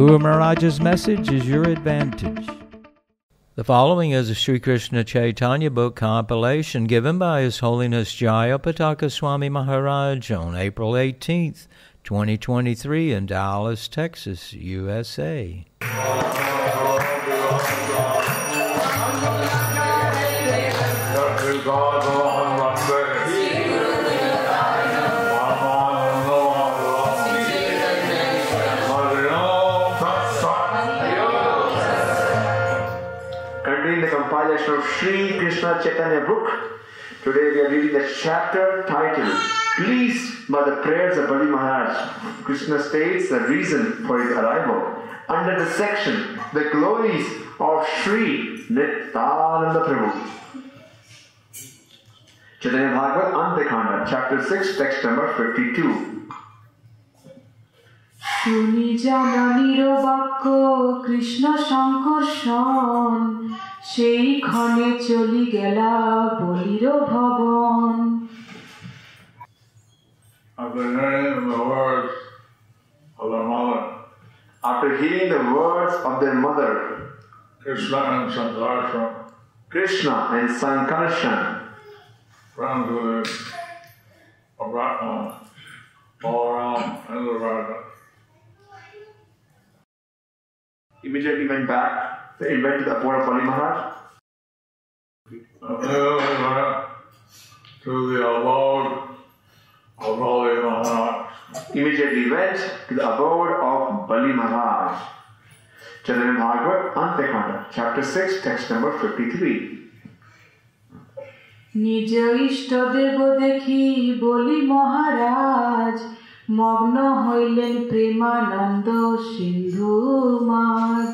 Guru Maharaj's message is your advantage. The following is a Sri Krishna Chaitanya book compilation given by His Holiness Jayapataka Swami Maharaj on April 18th, 2023 in Dallas, Texas, USA. Krishna Chaitanya book, today we are reading the chapter titled Pleased by the prayers of Bali Maharaj. Krishna states the reason for his arrival. Under the section, the glories of Sri Nityananda Prabhu. Chaitanya Bhagavat Antekanda, chapter 6, text number 52. শুনি জননীর বাক্য কৃষ্ণ শঙ্কর্ষণ সেই ক্ষণে চলি গেলা বলির ভবন After hearing the words of their mother, After hearing the words of their mother, Krishna and Sankarshan, Krishna and Sankarshan, friends of the Bhagavatam, all around in the garden. immediately went back. They went to the abode of Bali Maharaj. And they went to the abode of Holy Maharaj. Immediately went to the abode of Bali Maharaj. Chaitanya Bhagavat, Antekanda, chapter 6, text number 53. নিজ ইষ্টদেব দেখি বলি মহারাজ মগ্ন হইলেন প্রেমানন্দ সিন্ধু মাঝ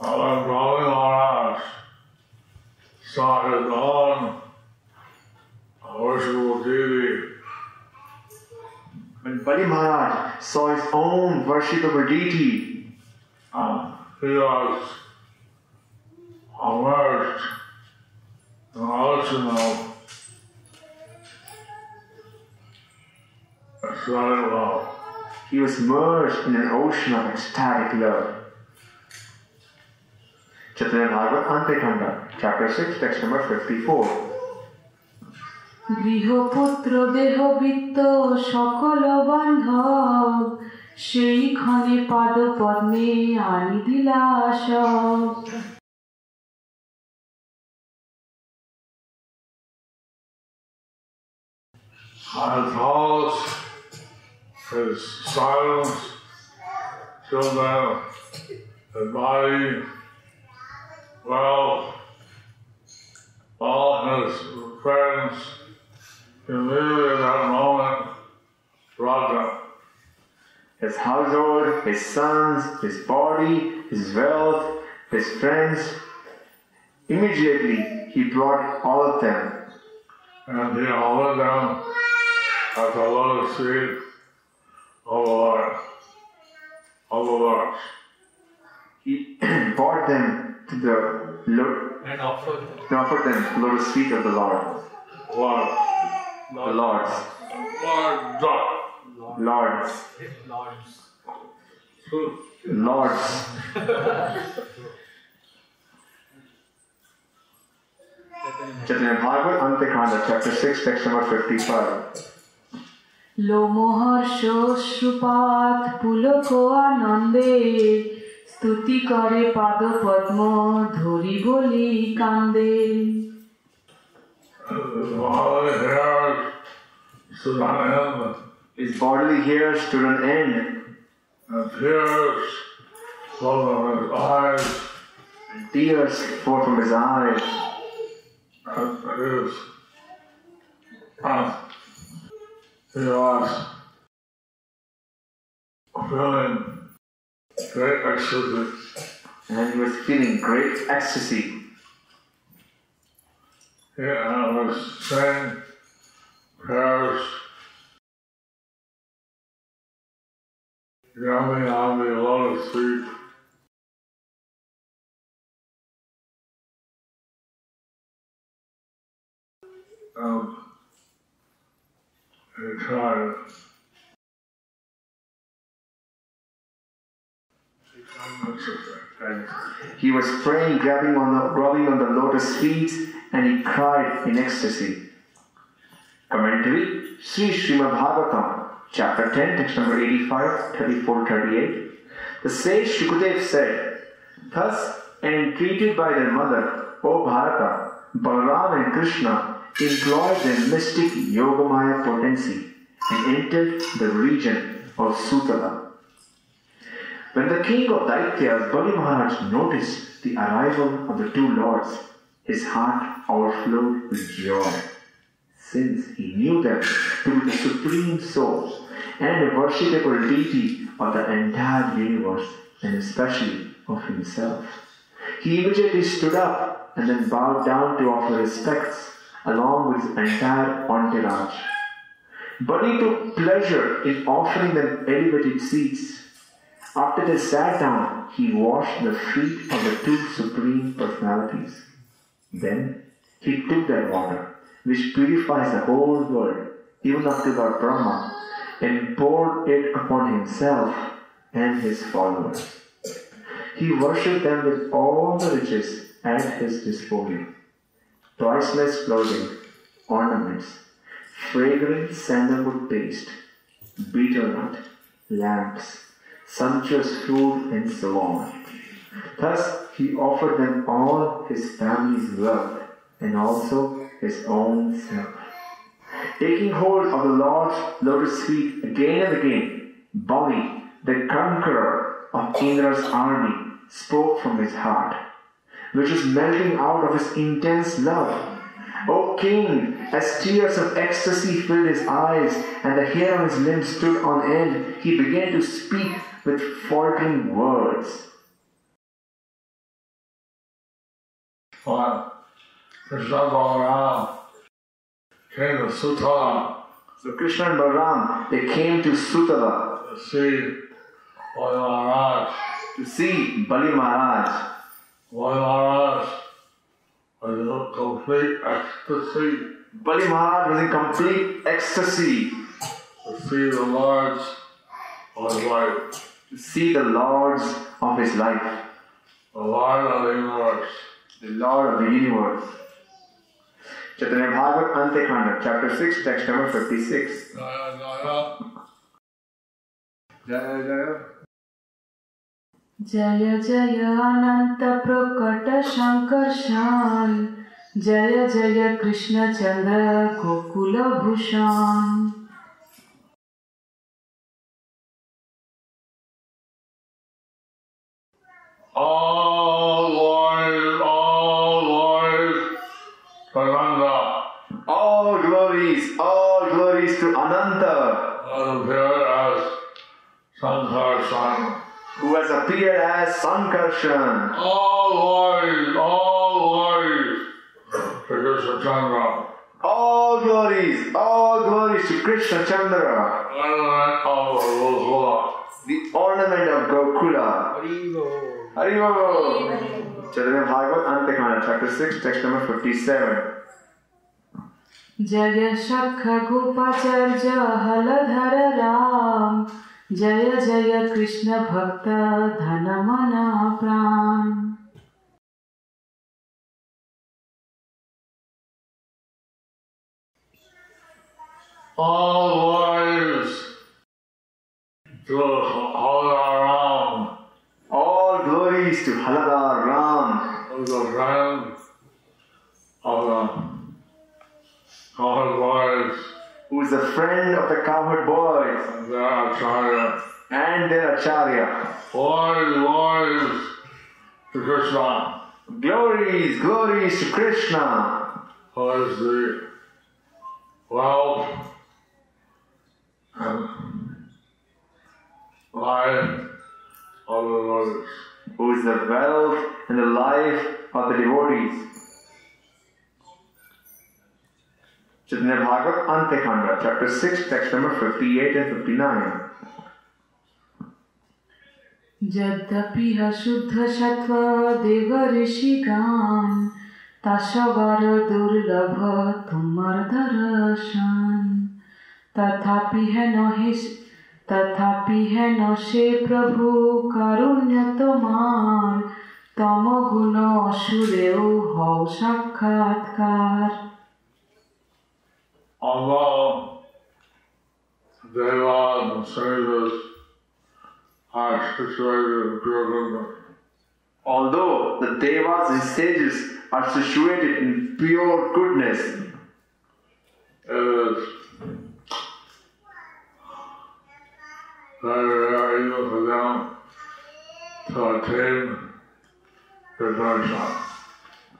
Our Holy Maharaj saw his own worshipful deity When Bali Maharaj saw his own worshipable deity, and he was immersed in an ocean of ecstatic love. he was merged in an ocean of ecstatic love. Chaitanya Bhagavat, Antekanda, chapter 6, text number 54. গৃহপুত্র দেহবৃত্ত সকল বান্ধব সেই ক্ষণে পাদ পদ্মে আনি দিলা সব His house, his silence, children, his body, wealth, all his friends, immediately at that moment, Raja. His household, his sons, his body, his wealth, his friends. Immediately he brought all of them And he offered them at the lotus feet of the Lord, of the Lord. he brought them the Lord and offered and offered them the lotus feet of the Lord. Lord, The Lord's. Lord, God. Lord's. Lord's. Lord's. Chaitanya Bhagavat, Antekanda, chapter 6, text number 55. লোমহর্ষ শ্রুপাত Pulak আনন্দে স্তুতি করে পাদ পদ্ম ধরি বলি কান্দে All the hairs stood on him, His bodily hair stood on end, and tears flowed from his eyes, and tears poured from his eyes. and his And he was feeling great ecstasy. And he was feeling great ecstasy. Yeah, I was saying prayers. Yummy, yummy, lotus feet. Um, he tried. He was praying, grabbing on the, rubbing on the lotus feet, and he cried in ecstasy. Commentary Sri Srimad Bhagavatam, chapter 10, text number 85, 34, 38. The sage Shukadev said, Thus, entreated by their mother, O Bharata, Balaram and Krishna employed their mystic Yogamaya potency and entered the region of Sutala. When the king of Daityas, Bali Maharaj, noticed the arrival of the two lords, his heart overflowed with joy, since he knew them to be the supreme source and a worshipable deity of the entire universe, and especially of himself. He immediately stood up and then bowed down to offer respects along with his entire entourage. Bali took pleasure in offering them elevated seats after they sat down, he washed the feet of the two supreme personalities. Then he took that water, which purifies the whole world, even up to Lord Brahma, and poured it upon himself and his followers. He worshipped them with all the riches at his disposal priceless clothing, ornaments, fragrant sandalwood paste, betel nut, lamps, sumptuous food, and so on. Thus, he offered them all his family's wealth and also his own self. Taking hold of the Lord's lotus feet again and again, Bali, the conqueror of Indra's army, spoke from his heart, which was melting out of his intense love. O king, as tears of ecstasy filled his eyes and the hair on his limbs stood on end, he began to speak with faltering words. But Krishna Balaram came to Sutala So Krishna and Balaram, they came to Sutala to see Bali Maharaj. to see Bali Maharaj. Bali Maharaj was in complete ecstasy Bali Maharaj was in complete ecstasy to see the Lord's of his life, to see the lords of his life, the Lord of the universe. the Lord of the universe. Chaitanya Bhagavat Antekanda, chapter 6, text number 56. Jaya Jaya. Jaya Jaya. जय जय अनंत प्रकट संकर्षण जय जय कृष्ण चंद्र Gokul Bhushan All glories, all glories, Ananta, All glories, all glories to Ananta, has appeared as Sankarshan. who has appeared as Sankarshan. All glories, all glories to Krishna Chandra, All glories, all glories to Krishna Chandra, ornament of Gokula. the ornament of Gokula. Hari Bhagavat अंत खंड chapter 6 text number 57 जय शख गोपाचार्य हलधर राम। जय जय कृष्ण भक्त धन मन प्राण। All words to all our Glories to Haladhar Ram, who's a friend of the cowherd boys. Who is a friend of the cowherd boys? And their Acharya. and their Acharya. Glories, glories to Krishna, Glories, glories to Krishna, who is the wealth and life of the devotees. Who is the wealth and the life of the devotees. Chaitanya Bhagavat Antekanda, chapter 6, text number 58 and 59. यद्यपि शुद्ध सत्व देव ऋषिगान तसवर दुर्लभ तुमर दर्शन तथापि है नहे তথাপি হেন সে প্রভু কারুণ্য তোমার তমগুণ অসুরেও হও সাক্ষাৎকার Although the Devas and sages are situated in pure goodness, it is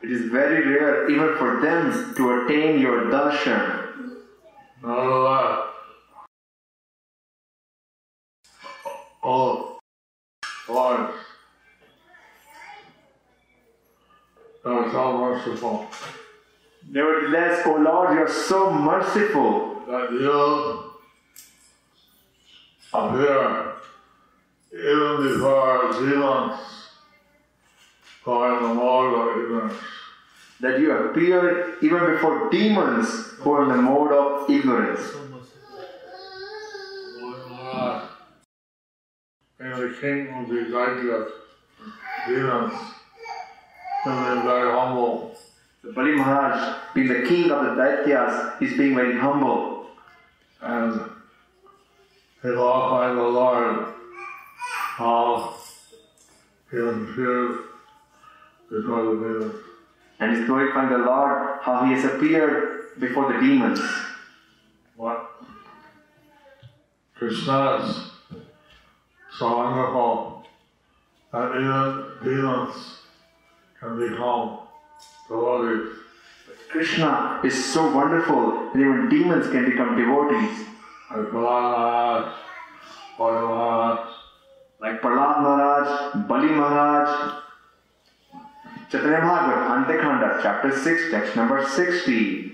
it is very rare even for them to attain your darshan. Oh, Lord, you are so merciful Nevertheless, O Lord, you are so merciful that you appear even before demons who are in the mode of ignorance. that you appear even before demons who are in the mode of ignorance. And the king of the Daitya demons, and very humble. The Bali Maharaj, being the king of the Daityas, is being very humble. and he walked by the Lord how he appeared before the demons. And is glorifying the Lord, how he has appeared before the demons. What Krishna is so wonderful that even demons can become devotees. Krishna is so wonderful that even demons can become devotees. Like Prahlad, Bali Maharaj, Like Prahlad Maharaj, Bali Maharaj. Chaitanya Bhagavat, Antekhanda, chapter 6, text number 60.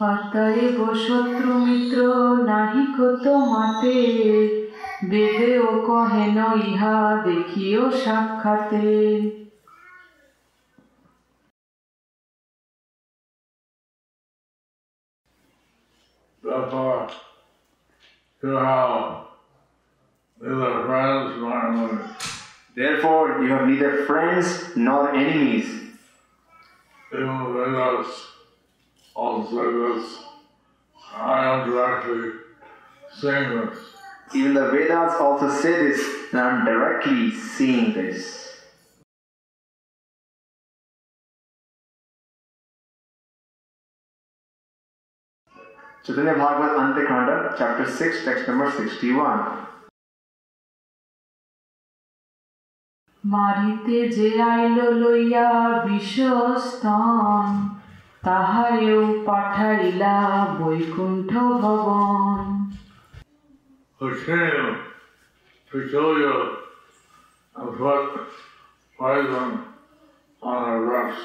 অতএব শত্রু মিত্র নাহিক তোমাতে বেদেও কহেন ইহা দেখিও সাক্ষাতে therefore you have neither friends nor enemies. Therefore, you have neither friends nor enemies. Even the Vedas also say this. I am directly saying this. Even the Vedas also say this, and I'm directly seeing this. Chaitanya Bhagavat Antekanda, chapter 6, text number 61. মারিতে যে আইল লইয়া বিষস্তন তাহারেও পাঠাইলা বৈকুণ্ঠ ভবন Who came to kill you and put poison on her breast.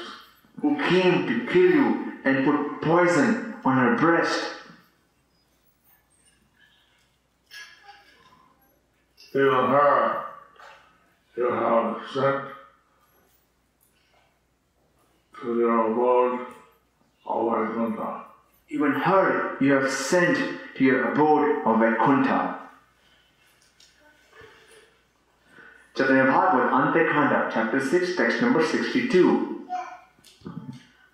Who came to kill you and put poison on her breast. Even her you have sent to your abode of Vaikuntha. Even her you have sent to your abode of Vaikuntha. Chaitanya Bhagavat Antekhanda, chapter 6, text number 62.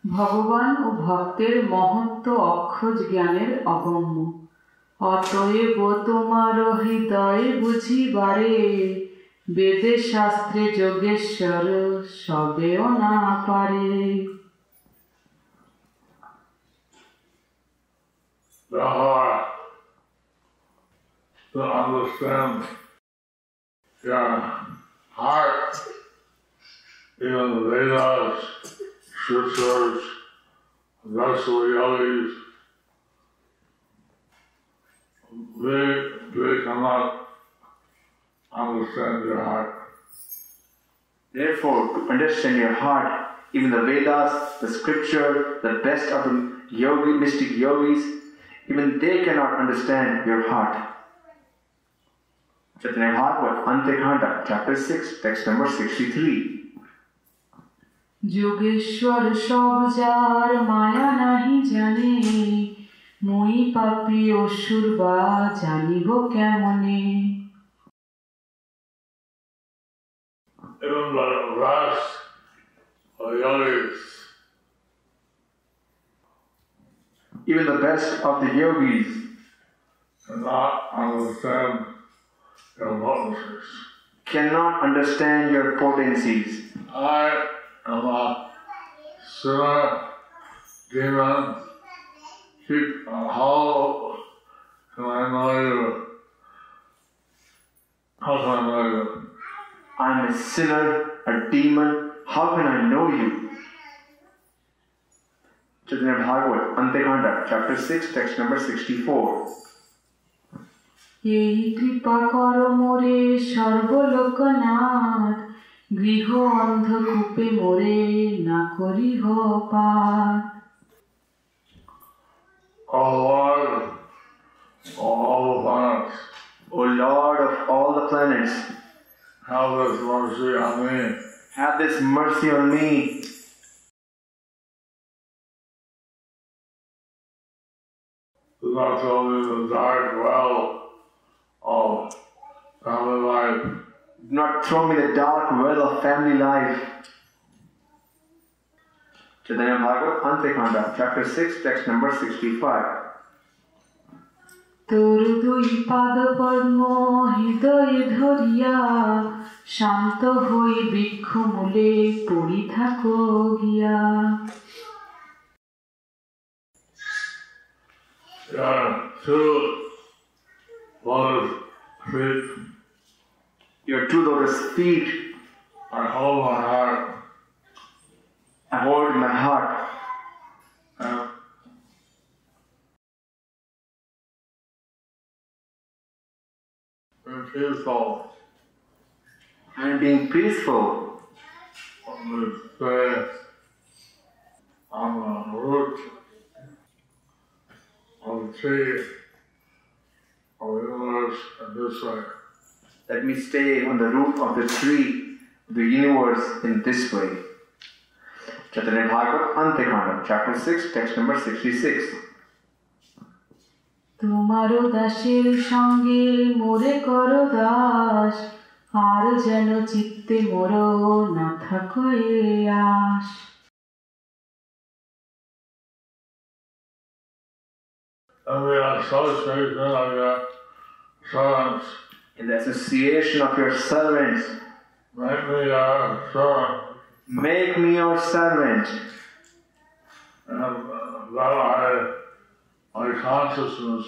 ভগবান ও ভক্তের মহত্ব অক্ষজ জ্ঞানের অগম্য অতএব তোমার হৃদয় বুঝিবারে বেদে শাস্ত্রে যোগেশ্বর সবেও না পারে to understand your heart, the Vedas, the yogis, they, they cannot understand your heart. Therefore, to understand your heart, even the Vedas, the scripture, the best of the yogi, mystic yogis, even they cannot understand your heart. Chaitanya Bhagavat, Antekanda, chapter 6, text number 63. Yogeshwar সব যার মায়া নাহি জানে মই পাপি অসুর বা জানিব কেমনে Even the rest of the yogis Even the best of the yogis cannot understand your potencies. cannot understand your potencies. I am a sinner, demon. Keep, uh, how can I know you? How can I know you? I am a sinner, a demon. How can I know you? Chaitanya Bhagavat, Antekanda, chapter 6, text number 64. এই কৃপা কর মোরে সর্বলোকনাথ গৃহ অন্ধকূপে মোরে না করিহ পাত All the planets, O Lord of all the planets, have this mercy on me. have this mercy on me. Do not throw me the dark well of family life. Do not throw me the dark well of family life. Chaitanya Bhagavat, Antekanda, chapter 6, text number 65. তোর দুই পাদ পদ্ম হৃদয়ে ধরিয়া শান্ত হই বৃক্ষ মূলে পড়ি থাকো গিয়া Your two lotus feet, I hold my heart hold my heart. And be peaceful. And being peaceful. We stay on the root of the tree of the universe in this way. Let me stay on the root of the tree of the universe in this way. Chaitanya Thakur Antekhanda, Chapter 6, Text number 66. তোমার দাসের সঙ্গে মোরে কর দাস আর যেন চিত্তে মোর না থাকো আস In the association of your servants, when we are servants, make me your servant, and uh, I, my consciousness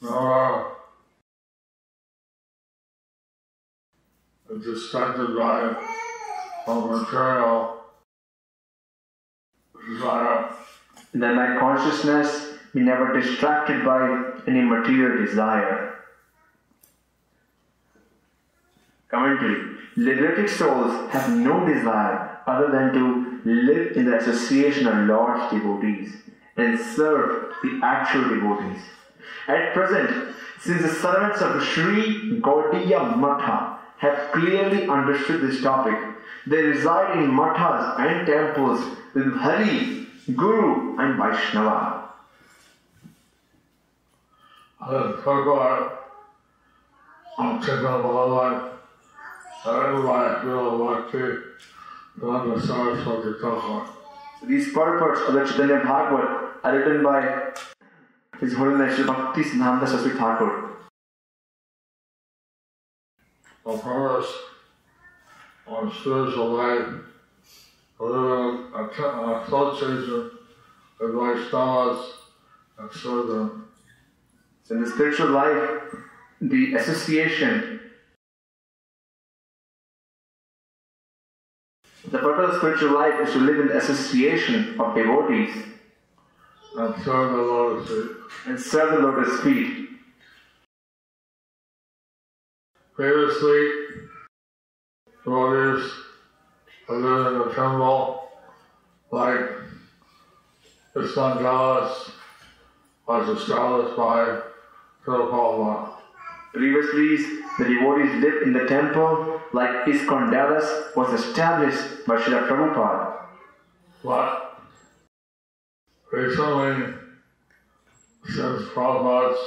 never is distracted by material desire. that my consciousness be never distracted by any material desire. Commentary Liberated souls have no desire other than to live in the association of Lord's devotees and serve the actual devotees. At present, since the servants of Sri Gaudiya Matha have clearly understood this topic, they reside in mathas and temples with Hari, Guru, and Vaishnava. And purport These purports of the Chaitanya Bhagavat are written by His Holiness Sri Bhakti Siddhanta Saraswati Thakur. The purpose on spiritual life, living with Vaishnavas and serve them. So in the spiritual life, the association The purpose of spiritual life is to live in the association of devotees and serve the lotus feet. and serve the lotus feet. Previously, devotees lived in the temple, like ISKCON Dallas, was established by Prabhupada. Previously, the devotees lived in the temple like ISKCON Dallas was established by Srila Prabhupada. But recently, since Prabhupada's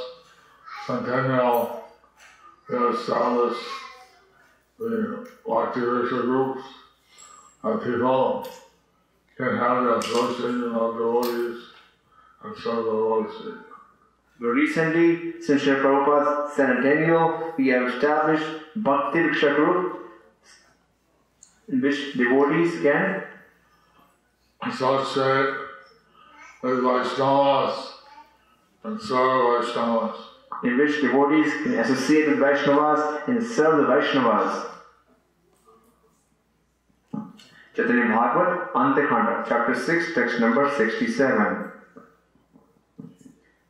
centennial, they established the Bhakti groups. And people can have the association of devotees and serve the Lord's recently, since Srila Prabhupada's centennial, we have established Bhakti Vriksha group in which devotees can associate with Vaishnavas and serve Vaishnavas. in which devotees can associate with Vaishnavas and serve the Vaishnavas. Chaitanya Bhagavat, Antakhanda, chapter 6, text number 67.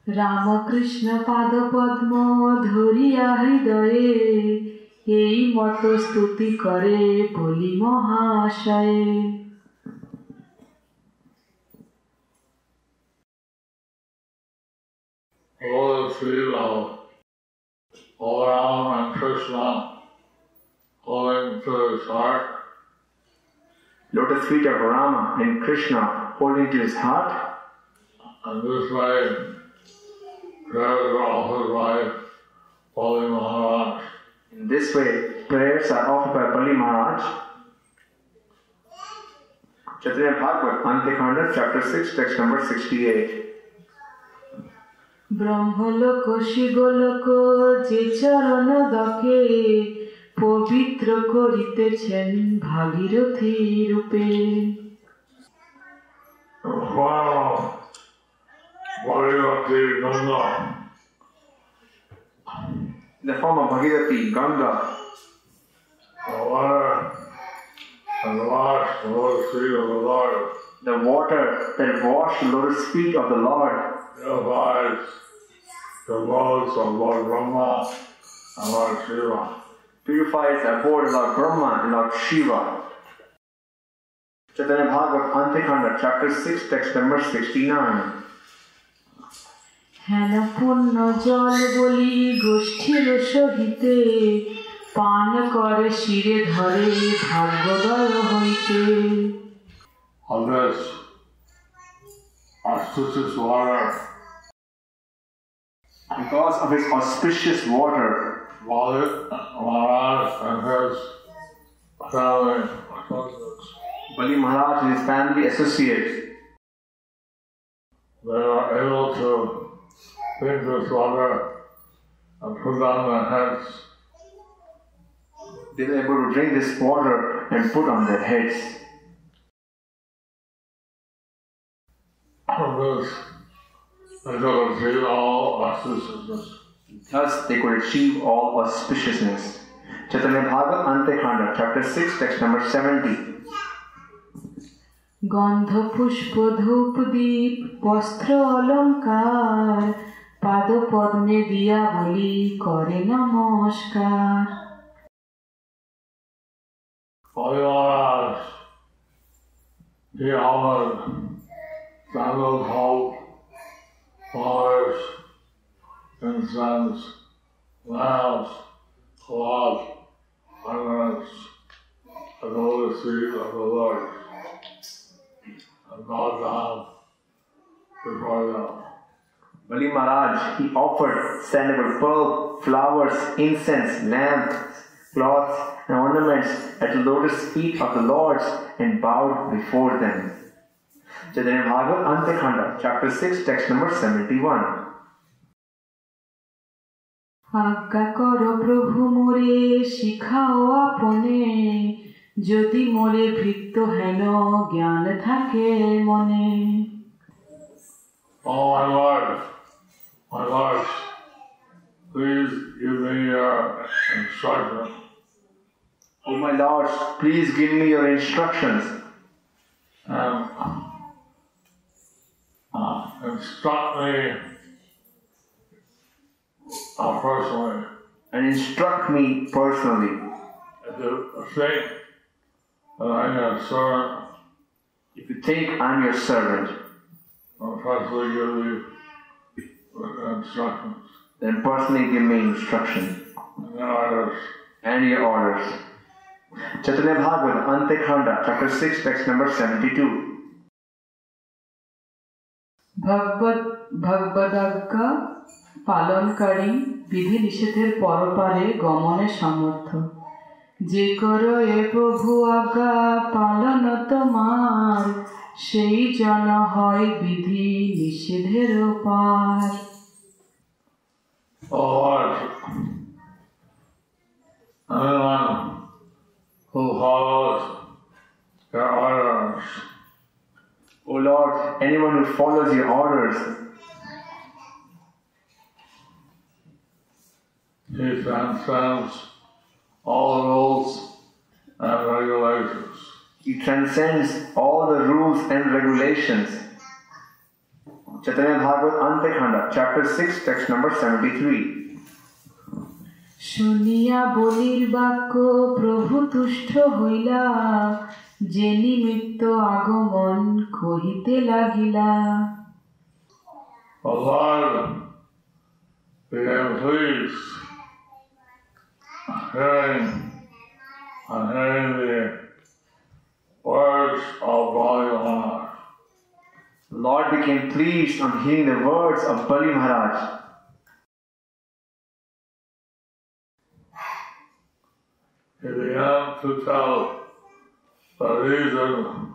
Ramakrishna পাদ পদ্ম ধরিয়া হৃদয়ে এই মত স্তুতি করে বলি মহাশয়ে Lord feet of Balaram and Krishna holding to his heart. Lotus feet of Rama and Krishna holding to his heart. And this way, In this way, prayers are offered by Bali Maharaj. Chaitanya Bhagavat, Antakhanda, chapter 6, text number 68. Brahmaloka শিবলোক যে চরণ দকে পবিত্র করিতেছেন ভাগীরথী রূপে Wow! Bhagavati Ganga, In the form of Bhagirathi, Ganga, the water and the wash the Lord's feet of the Lord the water that washed the lotus feet of the Lord purifies the loads of Lord Brahma and Lord Shiva. purifies the abode of Lord Brahma and Lord Shiva. Chaitanya Bhagavat, Antakhanda, chapter 6, text number 69. হেন পূর্ণ জল বলি গোষ্ঠীর সহিতে পান করে শিরে ধরে ভাগ্যোদয় হইতে of this auspicious water, Because of his auspicious water, Bali Maharaj and his family associates, Bali Maharaj and his family associates, they are able to drink this water and put on their heads they were able to drink this water and put on their heads. of this and to achieve all auspiciousness. Thus, they could achieve all auspiciousness. Chaitanya Bhagavat, Antakhanda, chapter 6, text number 70. গন্ধ পুষ্প ধূপ দীপ বস্ত্র অলঙ্কার পাদ পদ্মে দিয়া বলি করে নমস্কার Bali Maharaj, he offered sandal salt, flowers, incense, lamps, cloth, ornaments, and all the feet of the Lord, and bowed down before them. Bali Maharaj, he offered sandalwood pearl, flowers, incense, lamps, cloths, and ornaments at the lotus feet of the Lords and bowed before them. Chaitanya Bhagavat, Antakhanda, chapter 6, text number 71. আজ্ঞা কর প্রভু মোরে শিখাও আপনে যদি মোরে ভৃত্য হেন জ্ঞান থাকে মনে Oh, my Lord, my Lord, please give me your instructions. Oh my Lord, lords, please give me your instructions and uh, instruct me uh, personally. and instruct me personally. If you think that I'm a servant, If you think I'm your servant, I'll personally give you instructions then personally give me instruction and others. and your orders. Chaitanya Bhagavad, Antekhanda, chapter 6, text number 72. ভগবত ভগবদাজ্ঞা পালনকারী বিধি নিষেধের পরপারে গমনে সমর্থ যে করো এ প্রভু আজ্ঞা পালন তোমার সেই জন হয় বিধি নিষেধের পার Oh Lord, anyone who follows your orders O Lord, anyone who follows your orders, he transcends all rules and regulations. he transcends all the rules and regulations. Chaitanya Bhagavad, Antekhanda, chapter 6, text number 73. শুনিয়া বলির বাক্য প্রভু তুষ্ট হইলা যে নিমিত্ত আগমন কহিতে লাগিলা Lord hearing on hearing the words of Bhagavan. The Lord became pleased on hearing the words of Bali Maharaj. He began to tell the reason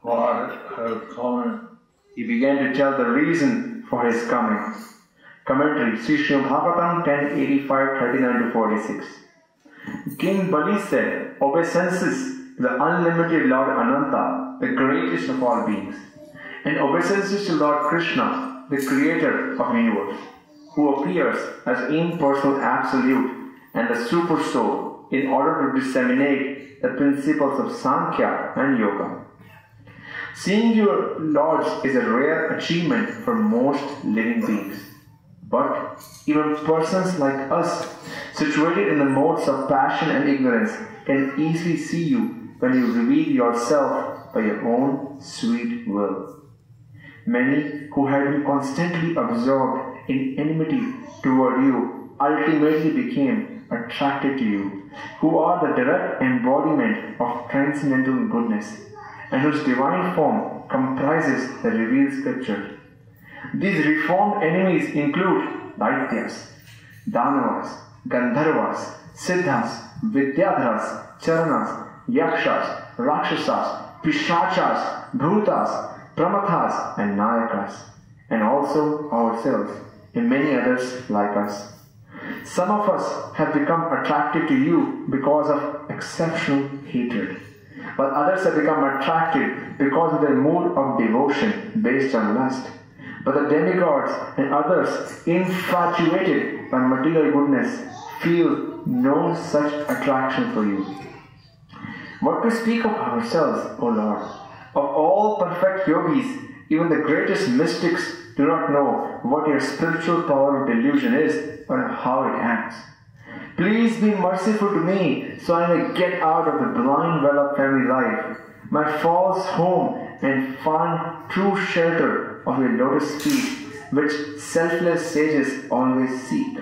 for his coming. He began to tell the reason for his coming. Commentary Sri Srimad Bhagavatam 1085 39 to 46. King Bali said, Obeisances to the unlimited Lord Ananta, the greatest of all beings, and obeisances to Lord Krishna, the creator of the universe, who appears as impersonal absolute and the super soul in order to disseminate the principles of Sankhya and Yoga. Seeing your lords is a rare achievement for most living beings. But even persons like us, situated in the modes of passion and ignorance, can easily see you when you reveal yourself by your own sweet will. Many who had been constantly absorbed in enmity toward you ultimately became attracted to you, who are the direct embodiment of transcendental goodness, and whose divine form comprises the revealed scripture. These reformed enemies include Daityas, Danavas, Gandharvas, Siddhas, Vidyadharas, Charanas, Yakshas, Rakshasas, Pishachas, Bhutas, Pramathas, and Nayakas, and also ourselves, and many others like us. Some of us have become attracted to you because of exceptional hatred, but others have become attracted because of their mood of devotion based on lust. But the demigods and others infatuated by material goodness feel no such attraction for you. What to speak of ourselves, O Lord? Of all perfect yogis, even the greatest mystics do not know what your spiritual power of delusion is or how it acts. Please be merciful to me so I may get out of the blind well of family life, my false home, and find true shelter of your lotus feet, which selfless sages always seek.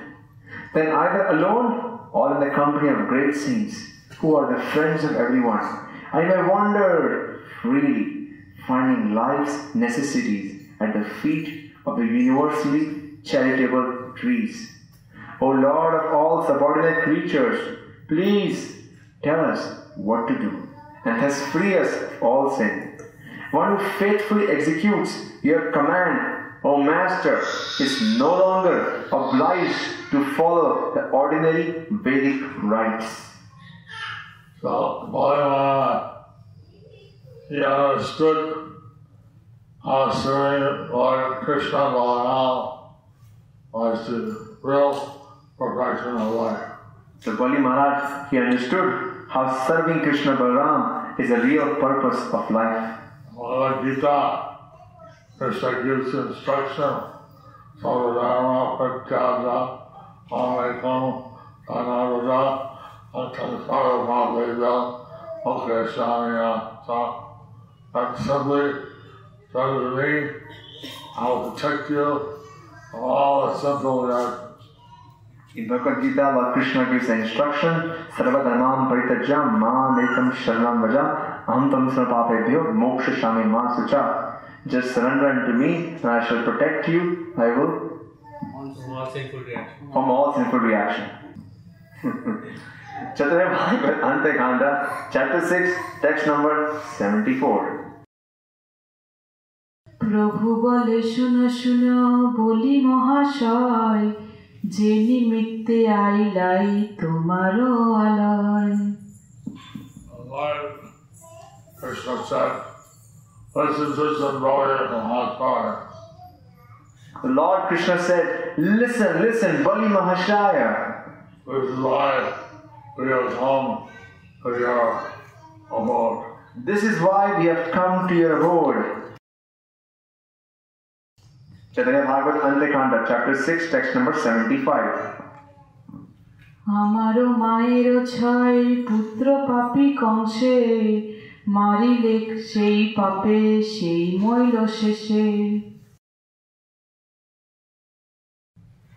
Then either alone or in the company of great saints, who are the friends of everyone, I may wander freely, finding life's necessities at the feet of the universally charitable trees. O Lord of all subordinate creatures, please tell us what to do, and thus free us of all sin. One who faithfully executes your command, O Master, is no longer obliged to follow the ordinary Vedic rites. So Bhagavan, he understood how serving Lord Krishna Balaram was the real perfection of life. So Bali Maharaj, he understood how serving Krishna Balaram is the real purpose of life. Bhagavad Gita, Krishna gives instruction, Sarvadharma Pratyaja, Amekam, Anarada, Akansara Bhaveda, Okashanya, Sa. That simply tells me, uh, I'll protect you from all the simple reactions. In Bhagavad Gita, Lord Krishna gives the instruction, Sarvadharmam Paritajam Ma Nekam Sharanam Vaja Aham Tam Snapapebhyo Moksha Shami Ma Sucha. Just surrender unto me and I shall protect you. I will Small sinful reaction. from all sinful reaction. Chaturya Bhagavad Antekanda, chapter 6, text number 74. প্রভু বলে শুনো শুনো বলি মহাশয় যে নিমিত্তে আইলাই তোমারও আলয় Lord Krishna said, listen to some lawyer from hot fire. The Lord Krishna said, Listen, listen, Bali Mahashaya. This is why we have come to your abode. This is why we have come to your abode. Chaitanya Bhagavad Antekanda, chapter 6, text number 75. আমারও মায়েরও ছয় পুত্র পাপি কংসে মারিলে সেই পাপে সেই মইল শেষে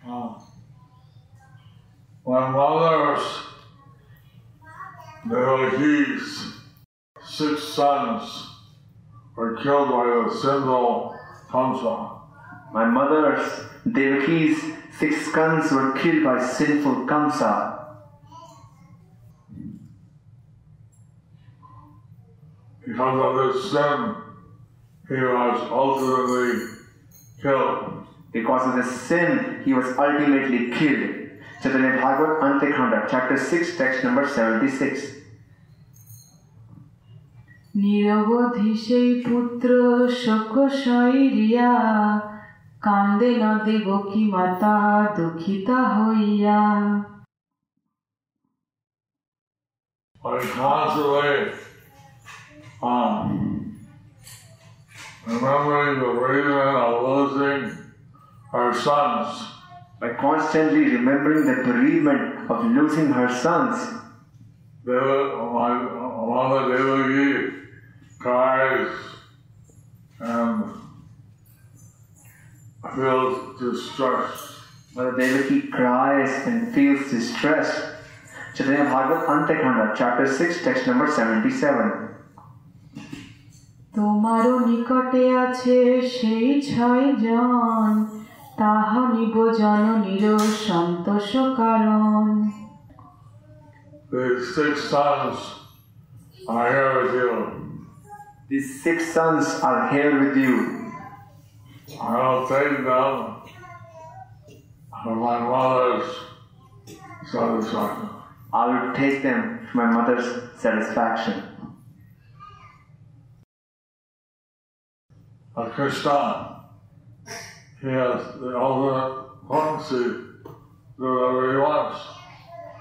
Uh, When mothers, Devaki's six sons were killed by the sinful Kamsa, My mother's, Devaki's six sons were killed by sinful Kamsa. because of his sin, he was ultimately killed. Because of this sin, he was ultimately killed. Chaitanya Antya-khanda, chapter 6, text number 76. নিরবধি সেই পুত্র শোক শৈরিয়া কান্দে নদে বকি মাতা দুঃখিতা হইয়া But constantly um, remembering the reason of losing our sons, By constantly remembering the bereavement of losing her sons, Deva, my mother Devaki cries feels distressed. Mother Devaki cries and feels distressed. Chaitanya Bhagavad Antekanda, chapter 6, text number 77. তোমারও নিকটে আছে সেই ছয় জন তাহ নিব জননীর সন্তোষ কারণ These six sons are here with you. These six sons are here with you. I'll take them for my mother's satisfaction. I will take them for my mother's satisfaction. But Krishna, he has the ultimate potency to do whatever he wants.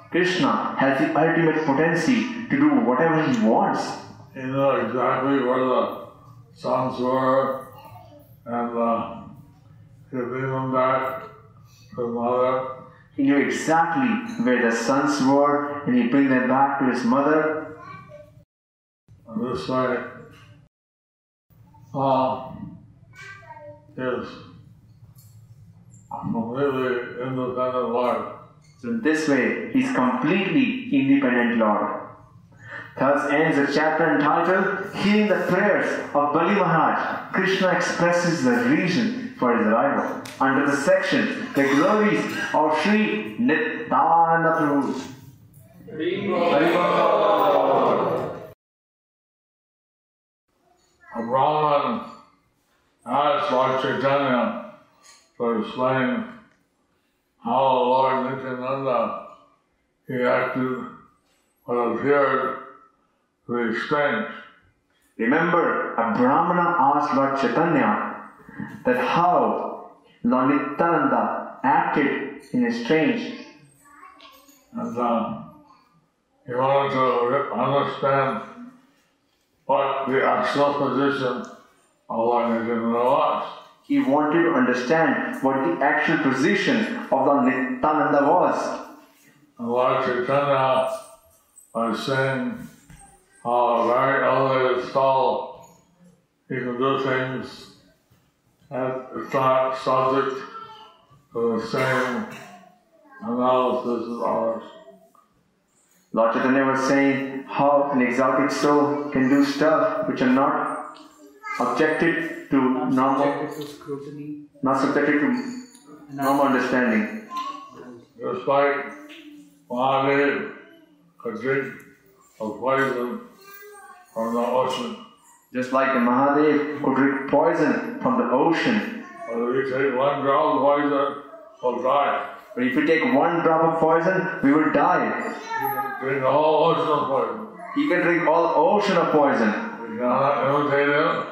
Krishna has the ultimate potency to do whatever he wants. He knew exactly where the sons were, and uh, he bring them back to the mother. He knew exactly where the sons were and he bring them back to his mother. And this way, uh, is completely independent life. So in this way, he's completely independent Lord. Thus ends the chapter entitled Hearing the Prayers of Bali Maharaj. Krishna expresses the reason for his arrival. Under the section, The Glories of Sri Nityananda Prabhu. A Brahman asked Lord Chaitanya to explain how Lord Nityananda he acted what appeared strange. Remember, a Brahmana asked Lord Chaitanya that how Lord Nityananda acted in a strange And uh, he wanted to understand what the actual position of Lord Nityananda was. He wanted to understand what the actual position of the Nityananda was. And Lord Chaitanya was saying how very elevated soul, he can do things that it's not subject to the same analysis as ours. Lord Chaitanya was saying how an exalted soul can do stuff which are not objected to normal, Subjected to scrutiny. not subjected to normal understanding. Just like Mahadev could drink a poison from the ocean. Just like the Mahadev could drink poison from the ocean. But if you take one drop of poison, we'll die. But if we take one drop of poison, we will die. You can drink whole ocean of poison. He can drink all ocean of poison. We cannot imitate him.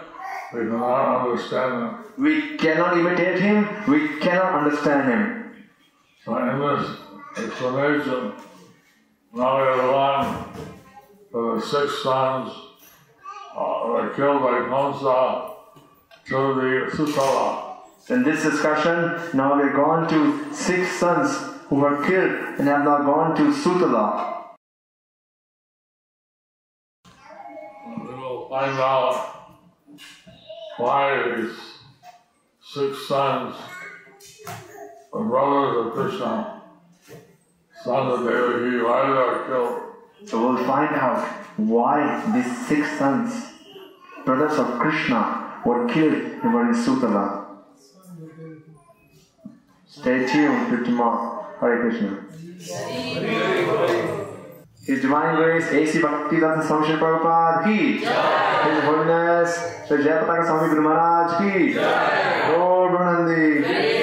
We cannot understand him. We cannot imitate him. We cannot understand him. So in this explanation, now we have for the six sons were killed by Kamsa to the Sutala. In this discussion, now we're gone to six sons who were killed and have now gone to Sutala. We will find out why these six sons were brothers of Krishna, sons of Devaki, why they were killed. So we'll find out why these six sons, brothers of Krishna, were killed in Varisutala. Stay tuned to tomorrow. Hare Krishna. His Divine Grace A.C. Bhakti Swami Samshir Prabhupada ki His Holiness Sri Jayapataka Swami Guru Maharaj ki Lord Brunandi